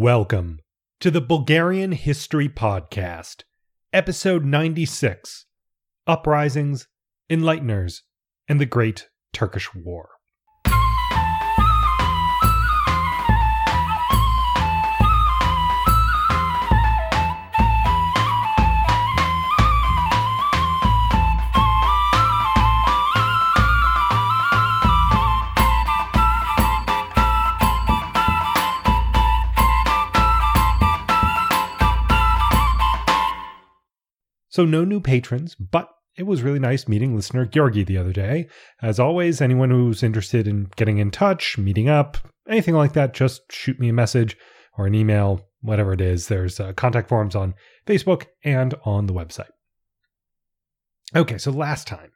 Welcome to the Bulgarian History Podcast, episode 96 Uprisings, Enlighteners, and the Great Turkish War. So, no new patrons, but it was really nice meeting listener Georgi the other day. As always, anyone who's interested in getting in touch, meeting up, anything like that, just shoot me a message or an email, whatever it is. There's uh, contact forms on Facebook and on the website. Okay, so last time,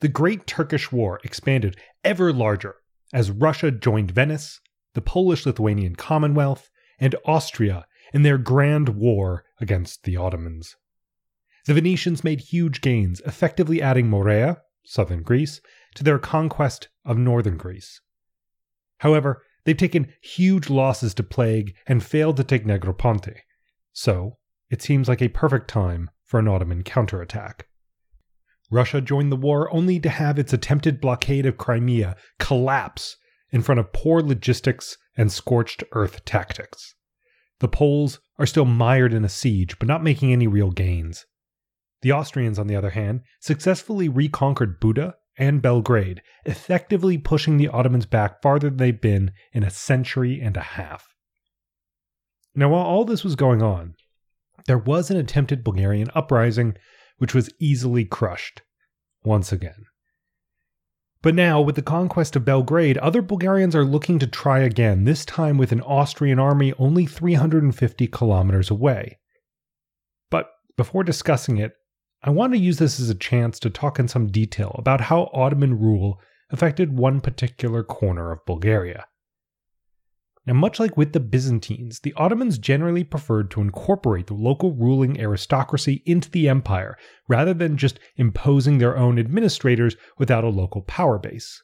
the Great Turkish War expanded ever larger as Russia joined Venice, the Polish Lithuanian Commonwealth, and Austria in their grand war against the Ottomans. The Venetians made huge gains, effectively adding Morea, southern Greece, to their conquest of northern Greece. However, they've taken huge losses to plague and failed to take Negroponte, so it seems like a perfect time for an Ottoman counterattack. Russia joined the war only to have its attempted blockade of Crimea collapse in front of poor logistics and scorched earth tactics. The Poles are still mired in a siege, but not making any real gains. The Austrians, on the other hand, successfully reconquered Buda and Belgrade, effectively pushing the Ottomans back farther than they've been in a century and a half. Now, while all this was going on, there was an attempted Bulgarian uprising which was easily crushed once again. But now, with the conquest of Belgrade, other Bulgarians are looking to try again, this time with an Austrian army only 350 kilometers away. But before discussing it, I want to use this as a chance to talk in some detail about how Ottoman rule affected one particular corner of Bulgaria. Now, much like with the Byzantines, the Ottomans generally preferred to incorporate the local ruling aristocracy into the empire rather than just imposing their own administrators without a local power base.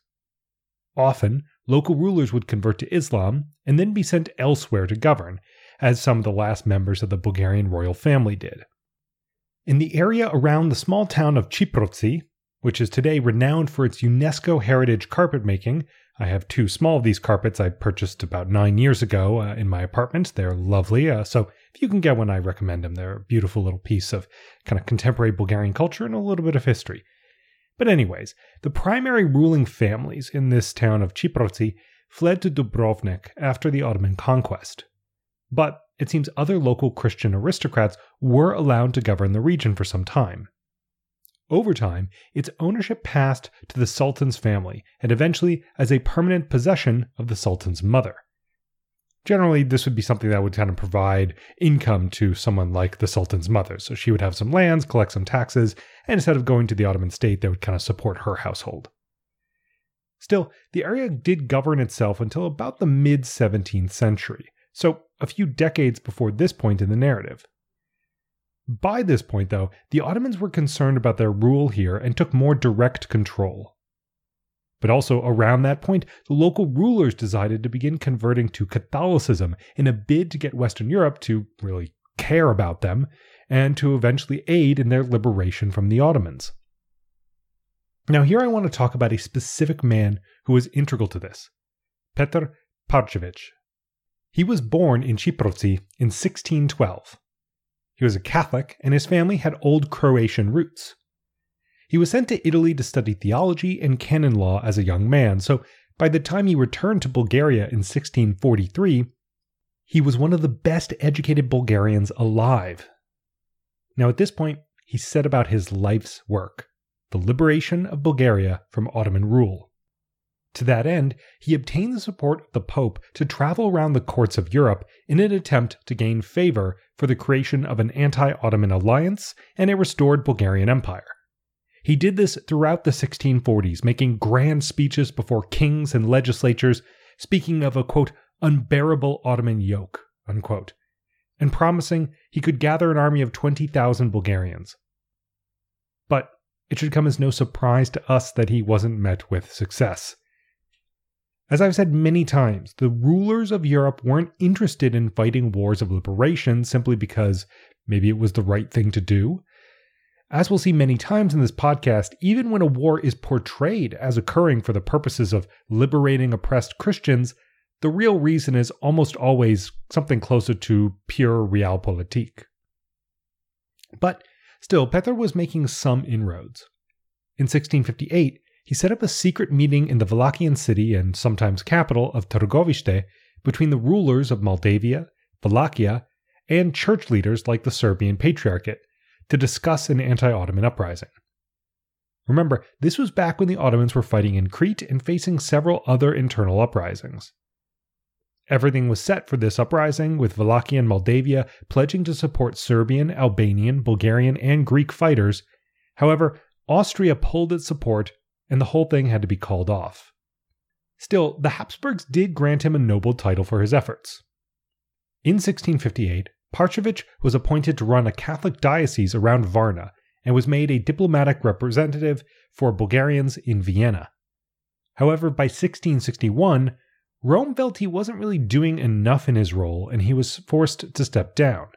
Often, local rulers would convert to Islam and then be sent elsewhere to govern, as some of the last members of the Bulgarian royal family did. In the area around the small town of Chiprovtsi, which is today renowned for its UNESCO heritage carpet making, I have two small of these carpets I purchased about nine years ago uh, in my apartment. They're lovely. Uh, so if you can get one, I recommend them. They're a beautiful little piece of kind of contemporary Bulgarian culture and a little bit of history. But, anyways, the primary ruling families in this town of Chiprovtsi fled to Dubrovnik after the Ottoman conquest. But it seems other local Christian aristocrats were allowed to govern the region for some time. Over time, its ownership passed to the Sultan's family, and eventually as a permanent possession of the Sultan's mother. Generally, this would be something that would kind of provide income to someone like the Sultan's mother. So she would have some lands, collect some taxes, and instead of going to the Ottoman state, they would kind of support her household. Still, the area did govern itself until about the mid 17th century, so a few decades before this point in the narrative. By this point, though, the Ottomans were concerned about their rule here and took more direct control. But also around that point, the local rulers decided to begin converting to Catholicism in a bid to get Western Europe to really care about them and to eventually aid in their liberation from the Ottomans. Now, here I want to talk about a specific man who was integral to this Petar Parchevich. He was born in Chiprovtsi in 1612. He was a Catholic, and his family had old Croatian roots. He was sent to Italy to study theology and canon law as a young man, so by the time he returned to Bulgaria in 1643, he was one of the best educated Bulgarians alive. Now, at this point, he set about his life's work the liberation of Bulgaria from Ottoman rule. To that end, he obtained the support of the Pope to travel around the courts of Europe in an attempt to gain favor for the creation of an anti Ottoman alliance and a restored Bulgarian Empire. He did this throughout the 1640s, making grand speeches before kings and legislatures, speaking of a quote, unbearable Ottoman yoke, unquote, and promising he could gather an army of 20,000 Bulgarians. But it should come as no surprise to us that he wasn't met with success. As I've said many times, the rulers of Europe weren't interested in fighting wars of liberation simply because maybe it was the right thing to do. As we'll see many times in this podcast, even when a war is portrayed as occurring for the purposes of liberating oppressed Christians, the real reason is almost always something closer to pure realpolitik. But still, Petar was making some inroads. In 1658, he set up a secret meeting in the Wallachian city and sometimes capital of Târgoviște between the rulers of Moldavia, Wallachia, and church leaders like the Serbian Patriarchate to discuss an anti Ottoman uprising. Remember, this was back when the Ottomans were fighting in Crete and facing several other internal uprisings. Everything was set for this uprising, with Wallachia and Moldavia pledging to support Serbian, Albanian, Bulgarian, and Greek fighters. However, Austria pulled its support and the whole thing had to be called off. Still, the Habsburgs did grant him a noble title for his efforts. In 1658, Parchevich was appointed to run a Catholic diocese around Varna and was made a diplomatic representative for Bulgarians in Vienna. However, by 1661, Rome felt he wasn't really doing enough in his role and he was forced to step down.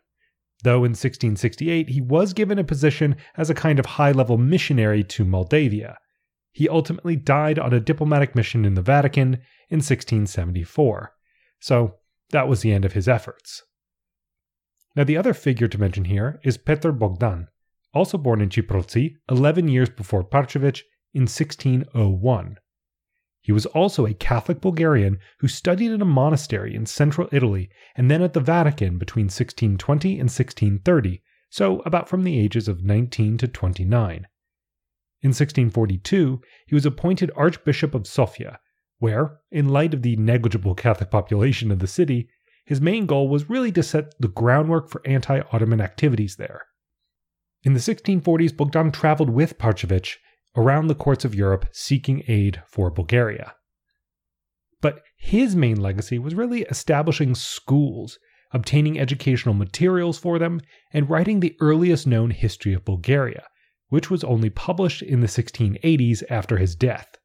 Though in 1668 he was given a position as a kind of high level missionary to Moldavia, he ultimately died on a diplomatic mission in the Vatican in 1674. So that was the end of his efforts. Now, the other figure to mention here is Petar Bogdan, also born in Chiprovtsi 11 years before Parchevich in 1601. He was also a Catholic Bulgarian who studied in a monastery in central Italy and then at the Vatican between 1620 and 1630, so about from the ages of 19 to 29. In 1642, he was appointed Archbishop of Sofia, where, in light of the negligible Catholic population of the city, his main goal was really to set the groundwork for anti Ottoman activities there. In the 1640s, Bogdan traveled with Parchevich around the courts of Europe seeking aid for Bulgaria. But his main legacy was really establishing schools, obtaining educational materials for them, and writing the earliest known history of Bulgaria, which was only published in the 1680s after his death.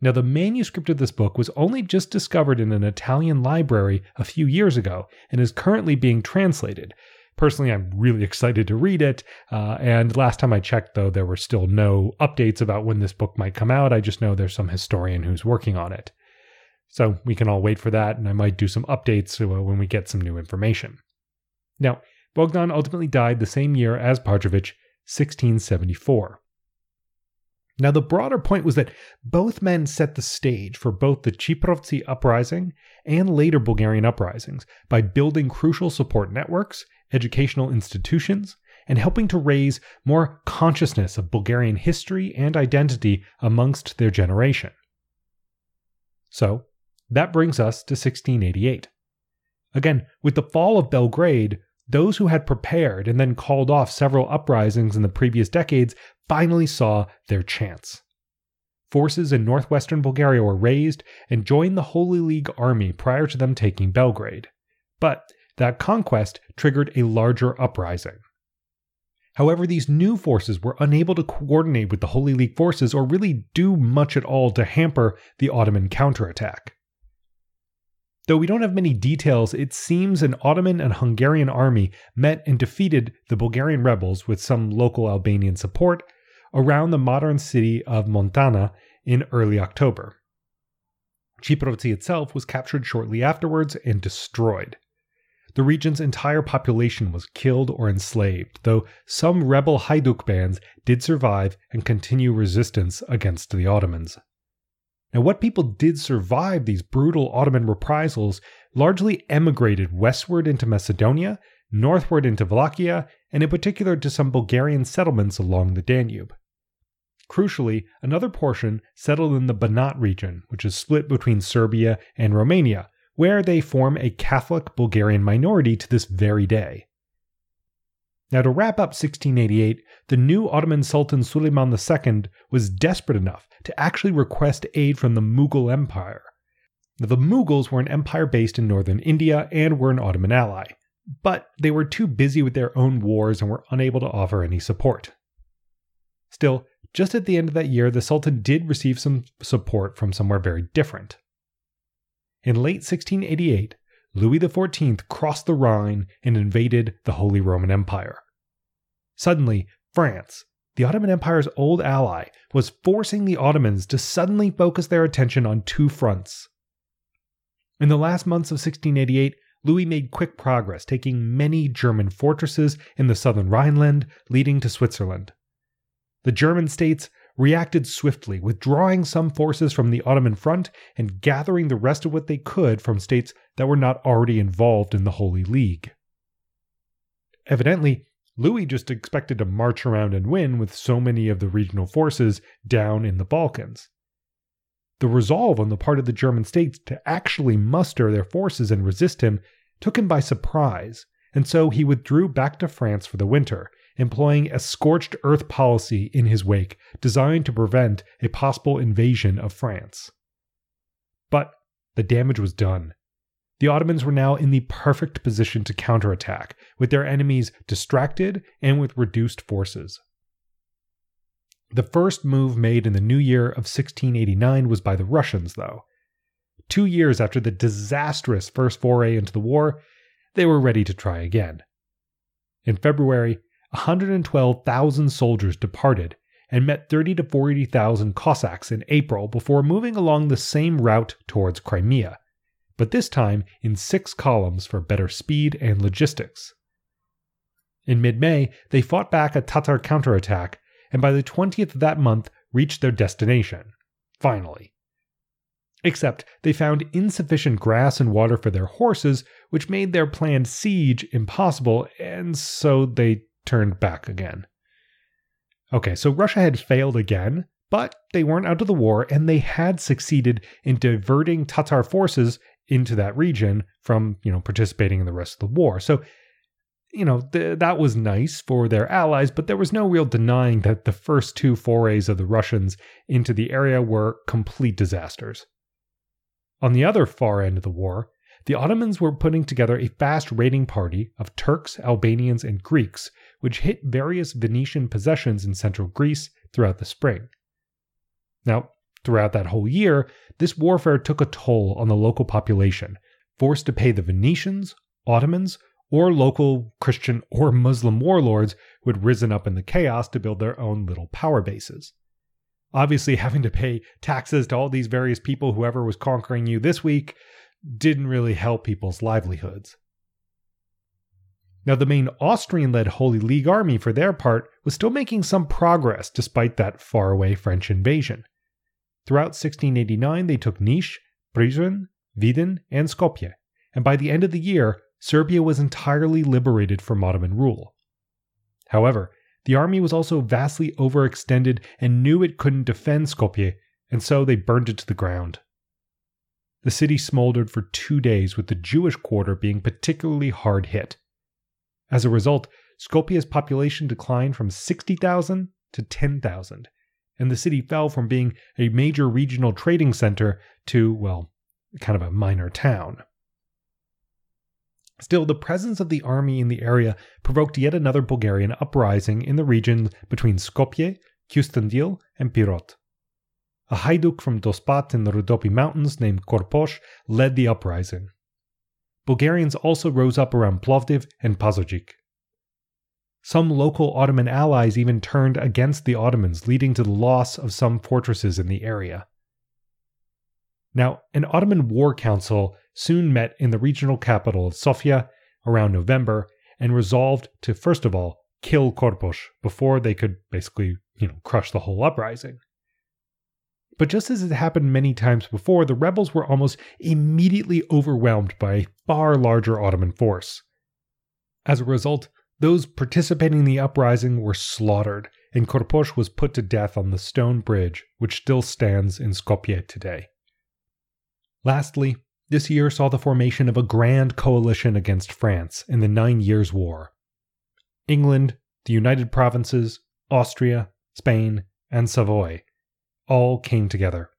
Now, the manuscript of this book was only just discovered in an Italian library a few years ago and is currently being translated. Personally, I'm really excited to read it. Uh, and last time I checked, though, there were still no updates about when this book might come out. I just know there's some historian who's working on it. So we can all wait for that, and I might do some updates uh, when we get some new information. Now, Bogdan ultimately died the same year as Parchevich 1674. Now, the broader point was that both men set the stage for both the Chiprovtsi uprising and later Bulgarian uprisings by building crucial support networks, educational institutions, and helping to raise more consciousness of Bulgarian history and identity amongst their generation. So, that brings us to 1688. Again, with the fall of Belgrade, those who had prepared and then called off several uprisings in the previous decades finally saw their chance. Forces in northwestern Bulgaria were raised and joined the Holy League army prior to them taking Belgrade. But that conquest triggered a larger uprising. However, these new forces were unable to coordinate with the Holy League forces or really do much at all to hamper the Ottoman counterattack. Though we don't have many details, it seems an Ottoman and Hungarian army met and defeated the Bulgarian rebels with some local Albanian support around the modern city of Montana in early October. Chiprovtsi itself was captured shortly afterwards and destroyed. The region's entire population was killed or enslaved, though some rebel Hajduk bands did survive and continue resistance against the Ottomans. Now, what people did survive these brutal Ottoman reprisals largely emigrated westward into Macedonia, northward into Wallachia, and in particular to some Bulgarian settlements along the Danube. Crucially, another portion settled in the Banat region, which is split between Serbia and Romania, where they form a Catholic Bulgarian minority to this very day. Now, to wrap up 1688, the new Ottoman Sultan Suleiman II was desperate enough to actually request aid from the Mughal Empire. Now, the Mughals were an empire based in northern India and were an Ottoman ally, but they were too busy with their own wars and were unable to offer any support. Still, just at the end of that year, the Sultan did receive some support from somewhere very different. in late 1688, Louis XIV crossed the Rhine and invaded the Holy Roman Empire. Suddenly, France, the Ottoman Empire's old ally, was forcing the Ottomans to suddenly focus their attention on two fronts. In the last months of 1688, Louis made quick progress, taking many German fortresses in the southern Rhineland, leading to Switzerland. The German states reacted swiftly, withdrawing some forces from the Ottoman front and gathering the rest of what they could from states that were not already involved in the Holy League. Evidently, Louis just expected to march around and win with so many of the regional forces down in the Balkans. The resolve on the part of the German states to actually muster their forces and resist him took him by surprise, and so he withdrew back to France for the winter, employing a scorched earth policy in his wake designed to prevent a possible invasion of France. But the damage was done. The Ottomans were now in the perfect position to counterattack, with their enemies distracted and with reduced forces. The first move made in the new year of 1689 was by the Russians, though. Two years after the disastrous first foray into the war, they were ready to try again. In February, 112,000 soldiers departed and met 30 to 40,000 Cossacks in April before moving along the same route towards Crimea, but this time in six columns for better speed and logistics. In mid May, they fought back a Tatar counterattack, and by the 20th of that month reached their destination. Finally. Except they found insufficient grass and water for their horses, which made their planned siege impossible, and so they turned back again. Okay, so Russia had failed again, but they weren't out of the war, and they had succeeded in diverting Tatar forces into that region from, you know, participating in the rest of the war. So, you know, th- that was nice for their allies, but there was no real denying that the first two forays of the Russians into the area were complete disasters. On the other far end of the war, the Ottomans were putting together a fast raiding party of Turks, Albanians, and Greeks, which hit various Venetian possessions in central Greece throughout the spring. Now, Throughout that whole year, this warfare took a toll on the local population, forced to pay the Venetians, Ottomans, or local Christian or Muslim warlords who had risen up in the chaos to build their own little power bases. Obviously, having to pay taxes to all these various people, whoever was conquering you this week, didn't really help people's livelihoods. Now, the main Austrian led Holy League army, for their part, was still making some progress despite that faraway French invasion. Throughout 1689, they took Niš, Prizren, Vidin, and Skopje, and by the end of the year, Serbia was entirely liberated from Ottoman rule. However, the army was also vastly overextended and knew it couldn't defend Skopje, and so they burned it to the ground. The city smoldered for two days, with the Jewish quarter being particularly hard hit. As a result, Skopje's population declined from 60,000 to 10,000, and the city fell from being a major regional trading center to, well, kind of a minor town. Still, the presence of the army in the area provoked yet another Bulgarian uprising in the region between Skopje, Kyustendil, and Pirot. A Hajduk from Dospat in the Rhodope Mountains named Karposh led the uprising. Bulgarians also rose up around Plovdiv and Pazardzhik. Some local Ottoman allies even turned against the Ottomans, leading to the loss of some fortresses in the area. Now, an Ottoman war council soon met in the regional capital of Sofia around November and resolved to, first of all, kill Karposh before they could basically, you know, crush the whole uprising. But just as it happened many times before, the rebels were almost immediately overwhelmed by a far larger Ottoman force. As a result, those participating in the uprising were slaughtered, and Karposh was put to death on the stone bridge, which still stands in Skopje today. Lastly, this year saw the formation of a grand coalition against France in the Nine Years' War. England, the United Provinces, Austria, Spain, and Savoy all came together.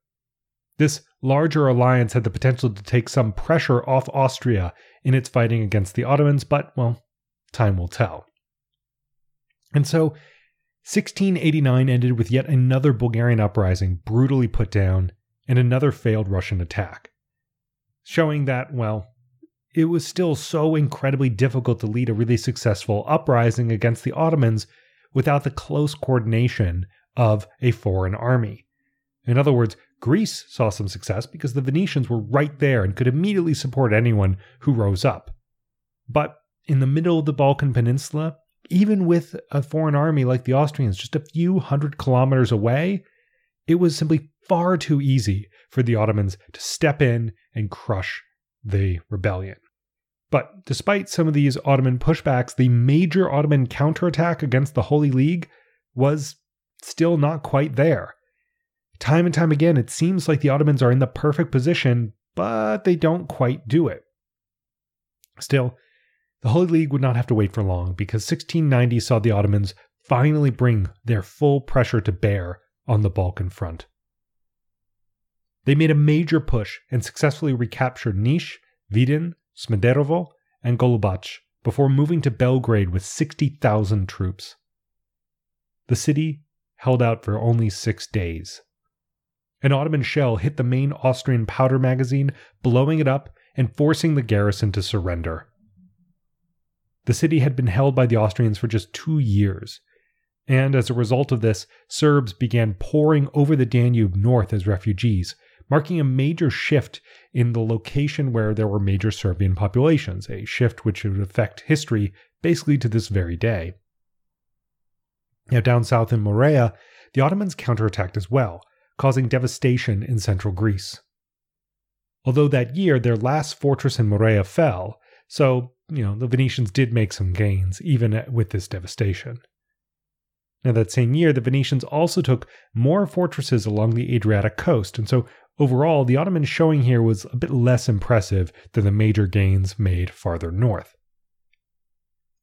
This larger alliance had the potential to take some pressure off Austria in its fighting against the Ottomans, but, well, Time will tell. And so, 1689 ended with yet another Bulgarian uprising brutally put down and another failed Russian attack. showing that, well, it was still so incredibly difficult to lead a really successful uprising against the Ottomans without the close coordination of a foreign army. In other words, Greece saw some success because the Venetians were right there and could immediately support anyone who rose up. But in the middle of the Balkan Peninsula, even with a foreign army like the Austrians just a few hundred kilometers away, it was simply far too easy for the Ottomans to step in and crush the rebellion. But despite some of these Ottoman pushbacks, the major Ottoman counterattack against the Holy League was still not quite there. Time and time again, it seems like the Ottomans are in the perfect position, but they don't quite do it. Still, the Holy League would not have to wait for long because 1690 saw the Ottomans finally bring their full pressure to bear on the Balkan front. They made a major push and successfully recaptured Niš, Vidin, Smederevo, and Golubac before moving to Belgrade with 60,000 troops. The city held out for only six days. An Ottoman shell hit the main Austrian powder magazine, blowing it up and forcing the garrison to surrender. The city had been held by the Austrians for just two years, and as a result of this, Serbs began pouring over the Danube north as refugees, marking a major shift in the location where there were major Serbian populations, a shift which would affect history basically to this very day. Now, down south in Morea, the Ottomans counterattacked as well, causing devastation in central Greece. Although that year their last fortress in Morea fell, so you know, the Venetians did make some gains, even with this devastation. Now, that same year, the Venetians also took more fortresses along the Adriatic coast, and so overall, the Ottoman showing here was a bit less impressive than the major gains made farther north.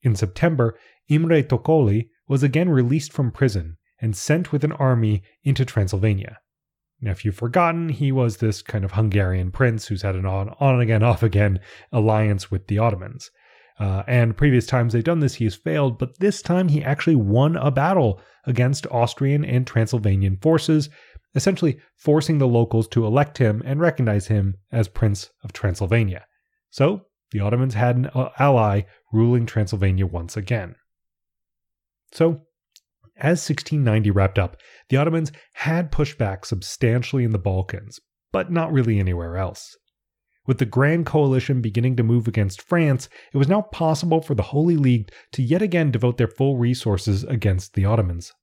In September, Imre Tokoli was again released from prison and sent with an army into Transylvania. Now, if you've forgotten, he was this kind of Hungarian prince who's had an on, on again, off again alliance with the Ottomans. Uh, and previous times they've done this, he has failed, but this time he actually won a battle against Austrian and Transylvanian forces, essentially forcing the locals to elect him and recognize him as Prince of Transylvania. So the Ottomans had an uh, ally ruling Transylvania once again. So as 1690 wrapped up, the Ottomans had pushed back substantially in the Balkans, but not really anywhere else. With the Grand Coalition beginning to move against France, it was now possible for the Holy League to yet again devote their full resources against the Ottomans.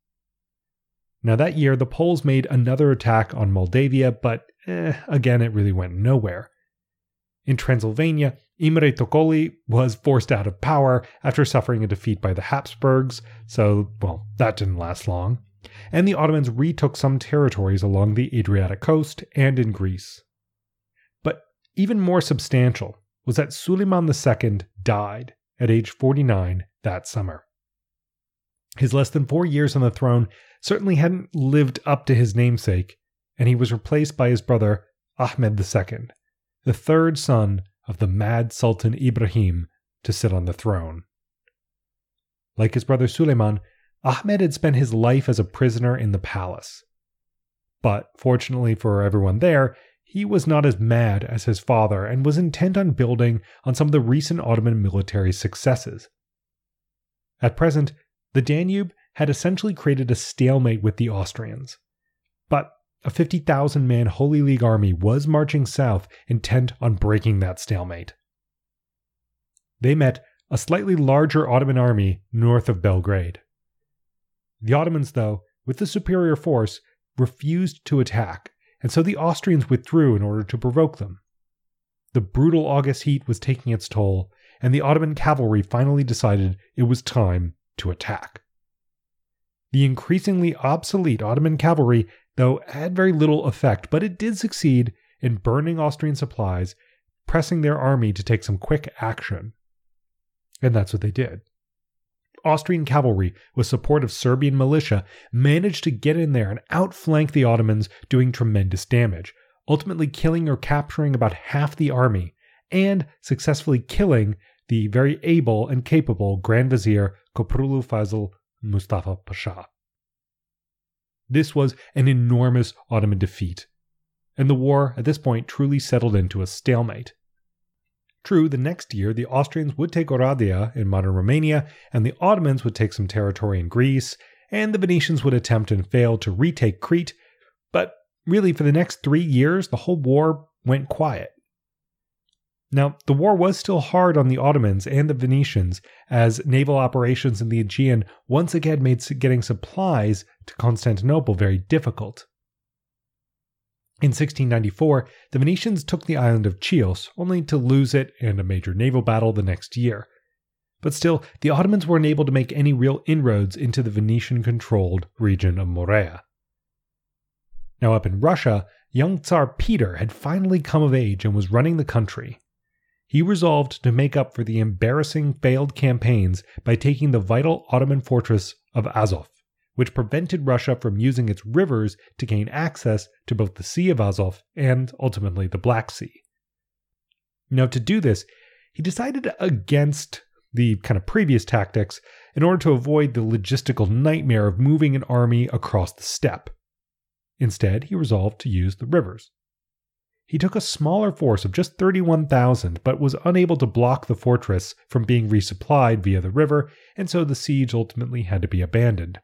Now, that year, the Poles made another attack on Moldavia, but eh, again, it really went nowhere. In Transylvania, Imre Tokoli was forced out of power after suffering a defeat by the Habsburgs, so, well, that didn't last long. And the Ottomans retook some territories along the Adriatic coast and in Greece. But even more substantial was that Suleiman II died at age 49 that summer. His less than four years on the throne certainly hadn't lived up to his namesake, and he was replaced by his brother Ahmed II, the third son of the mad Sultan Ibrahim to sit on the throne. Like his brother Suleiman, Ahmed had spent his life as a prisoner in the palace. But fortunately for everyone there, he was not as mad as his father and was intent on building on some of the recent Ottoman military successes. At present, the Danube had essentially created a stalemate with the Austrians. A 50,000 man Holy League army was marching south, intent on breaking that stalemate. They met a slightly larger Ottoman army north of Belgrade. The Ottomans, though, with the superior force, refused to attack, and so the Austrians withdrew in order to provoke them. The brutal August heat was taking its toll, and the Ottoman cavalry finally decided it was time to attack. The increasingly obsolete Ottoman cavalry though had very little effect, but it did succeed in burning Austrian supplies, pressing their army to take some quick action. And that's what they did. Austrian cavalry, with support of Serbian militia, managed to get in there and outflank the Ottomans, doing tremendous damage, ultimately killing or capturing about half the army, and successfully killing the very able and capable Grand Vizier Koprulu Fazl Mustafa Pasha. This was an enormous Ottoman defeat, and the war at this point truly settled into a stalemate. True, the next year the Austrians would take Oradea in modern Romania, and the Ottomans would take some territory in Greece, and the Venetians would attempt and fail to retake Crete, but really for the next three years the whole war went quiet. Now, the war was still hard on the Ottomans and the Venetians, as naval operations in the Aegean once again made getting supplies to Constantinople very difficult. In 1694, the Venetians took the island of Chios, only to lose it in a major naval battle the next year. But still, the Ottomans were unable to make any real inroads into the Venetian controlled region of Morea. Now, up in Russia, young Tsar Peter had finally come of age and was running the country. He resolved to make up for the embarrassing failed campaigns by taking the vital Ottoman fortress of Azov which prevented Russia from using its rivers to gain access to both the Sea of Azov and ultimately the Black Sea. Now, to do this, he decided against the kind of previous tactics in order to avoid the logistical nightmare of moving an army across the steppe. Instead, he resolved to use the rivers. He took a smaller force of just 31,000, but was unable to block the fortress from being resupplied via the river, and so the siege ultimately had to be abandoned.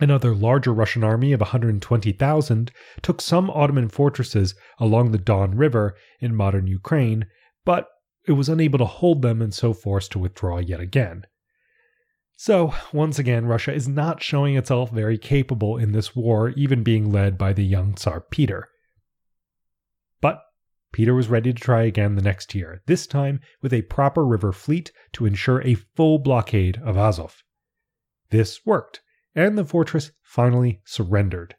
Another larger Russian army of 120,000 took some Ottoman fortresses along the Don River in modern Ukraine, but it was unable to hold them and so forced to withdraw yet again. So, once again, Russia is not showing itself very capable in this war, even being led by the young Tsar Peter. But Peter was ready to try again the next year, this time with a proper river fleet to ensure a full blockade of Azov. This worked and the fortress finally surrendered.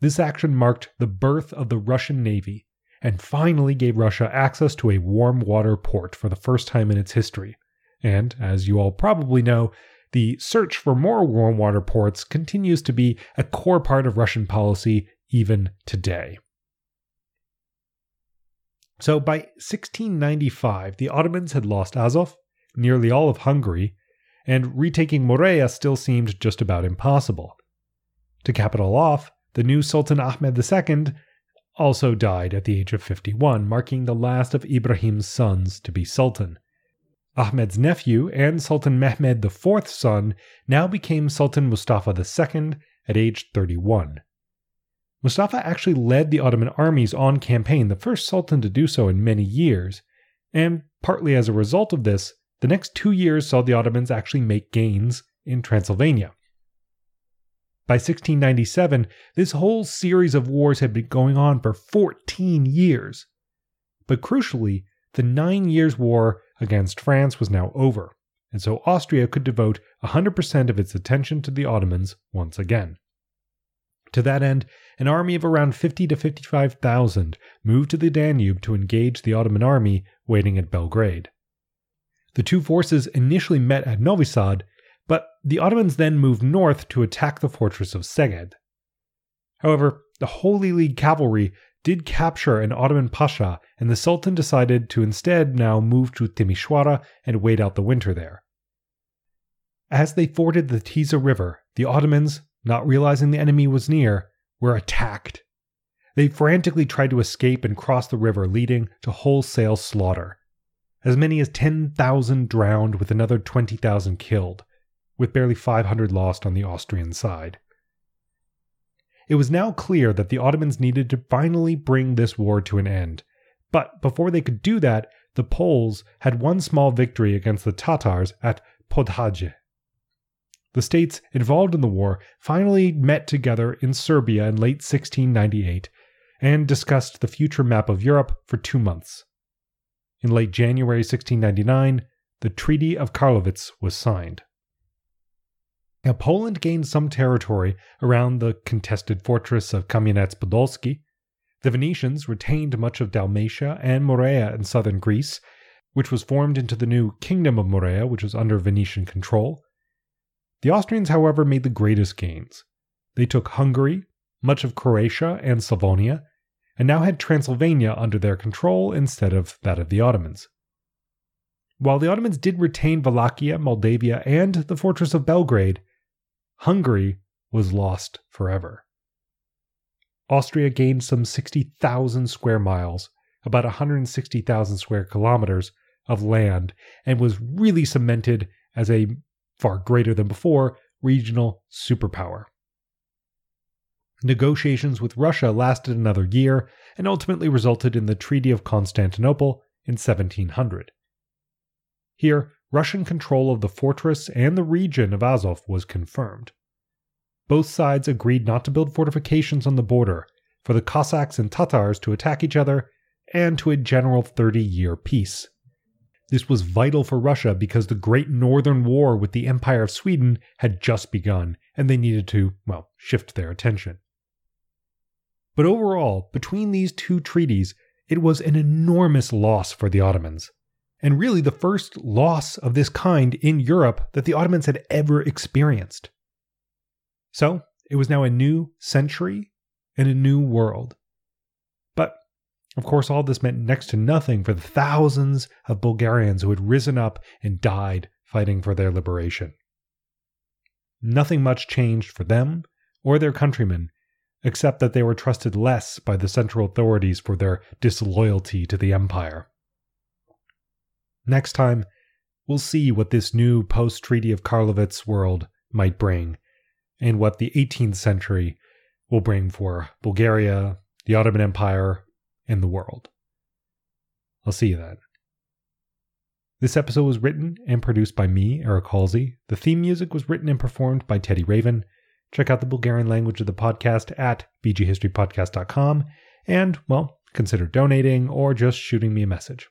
This action marked the birth of the Russian Navy and finally gave Russia access to a warm water port for the first time in its history. And, as you all probably know, the search for more warm water ports continues to be a core part of Russian policy even today. So by 1695, the Ottomans had lost Azov, nearly all of Hungary, and retaking Morea still seemed just about impossible. To cap it all off, the new Sultan Ahmed II also died at the age of 51, marking the last of Ibrahim's sons to be sultan. Ahmed's nephew and Sultan Mehmed IV's son now became Sultan Mustafa II at age 31. Mustafa actually led the Ottoman armies on campaign, the first sultan to do so in many years, and partly as a result of this, the next two years saw the Ottomans actually make gains in Transylvania. By 1697, this whole series of wars had been going on for 14 years. But crucially, the Nine Years' War against France was now over, and so Austria could devote 100% of its attention to the Ottomans once again. To that end, an army of around 50 to 55,000 moved to the Danube to engage the Ottoman army waiting at Belgrade. The two forces initially met at Novi Sad, but the Ottomans then moved north to attack the fortress of Szeged. However, the Holy League cavalry did capture an Ottoman pasha, and the Sultan decided to instead now move to Timisoara and wait out the winter there. As they forded the Tisa River, the Ottomans, not realizing the enemy was near, were attacked. They frantically tried to escape and cross the river, leading to wholesale slaughter as many as 10,000 drowned with another 20,000 killed, with barely 500 lost on the Austrian side. It was now clear that the Ottomans needed to finally bring this war to an end, but before they could do that, the Poles had one small victory against the Tatars at Podhajce. The states involved in the war finally met together in Serbia in late 1698 and discussed the future map of Europe for two months. In late January 1699, the Treaty of Karlowitz was signed. Now, Poland gained some territory around the contested fortress of Kamieniec Podolski. The Venetians retained much of Dalmatia and Morea in southern Greece, which was formed into the new Kingdom of Morea, which was under Venetian control. The Austrians, however, made the greatest gains. They took Hungary, much of Croatia and Slavonia, and now had Transylvania under their control instead of that of the Ottomans. While the Ottomans did retain Wallachia, Moldavia, and the fortress of Belgrade, Hungary was lost forever. Austria gained some 60,000 square miles, about 160,000 square kilometers of land and was really cemented as a far greater than before regional superpower. Negotiations with Russia lasted another year and ultimately resulted in the Treaty of Constantinople in 1700. Here, Russian control of the fortress and the region of Azov was confirmed. Both sides agreed not to build fortifications on the border, for the Cossacks and Tatars to attack each other, and to a general 30 year peace. This was vital for Russia because the Great Northern War with the Empire of Sweden had just begun, and they needed to, well, shift their attention. But overall, between these two treaties, it was an enormous loss for the Ottomans, and really the first loss of this kind in Europe that the Ottomans had ever experienced. So, it was now a new century and a new world. Of course, all this meant next to nothing for the thousands of Bulgarians who had risen up and died fighting for their liberation. Nothing much changed for them or their countrymen except that they were trusted less by the central authorities for their disloyalty to the empire. Next time, we'll see what this new post Treaty of Karlowitz world might bring, and what the 18th century will bring for Bulgaria, the Ottoman Empire, and the world. I'll see you then. This episode was written and produced by me, Eric Halsey. The theme music was written and performed by Teddy Raven. Check out the Bulgarian language of the podcast at bghistorypodcast.com and, well, consider donating or just shooting me a message.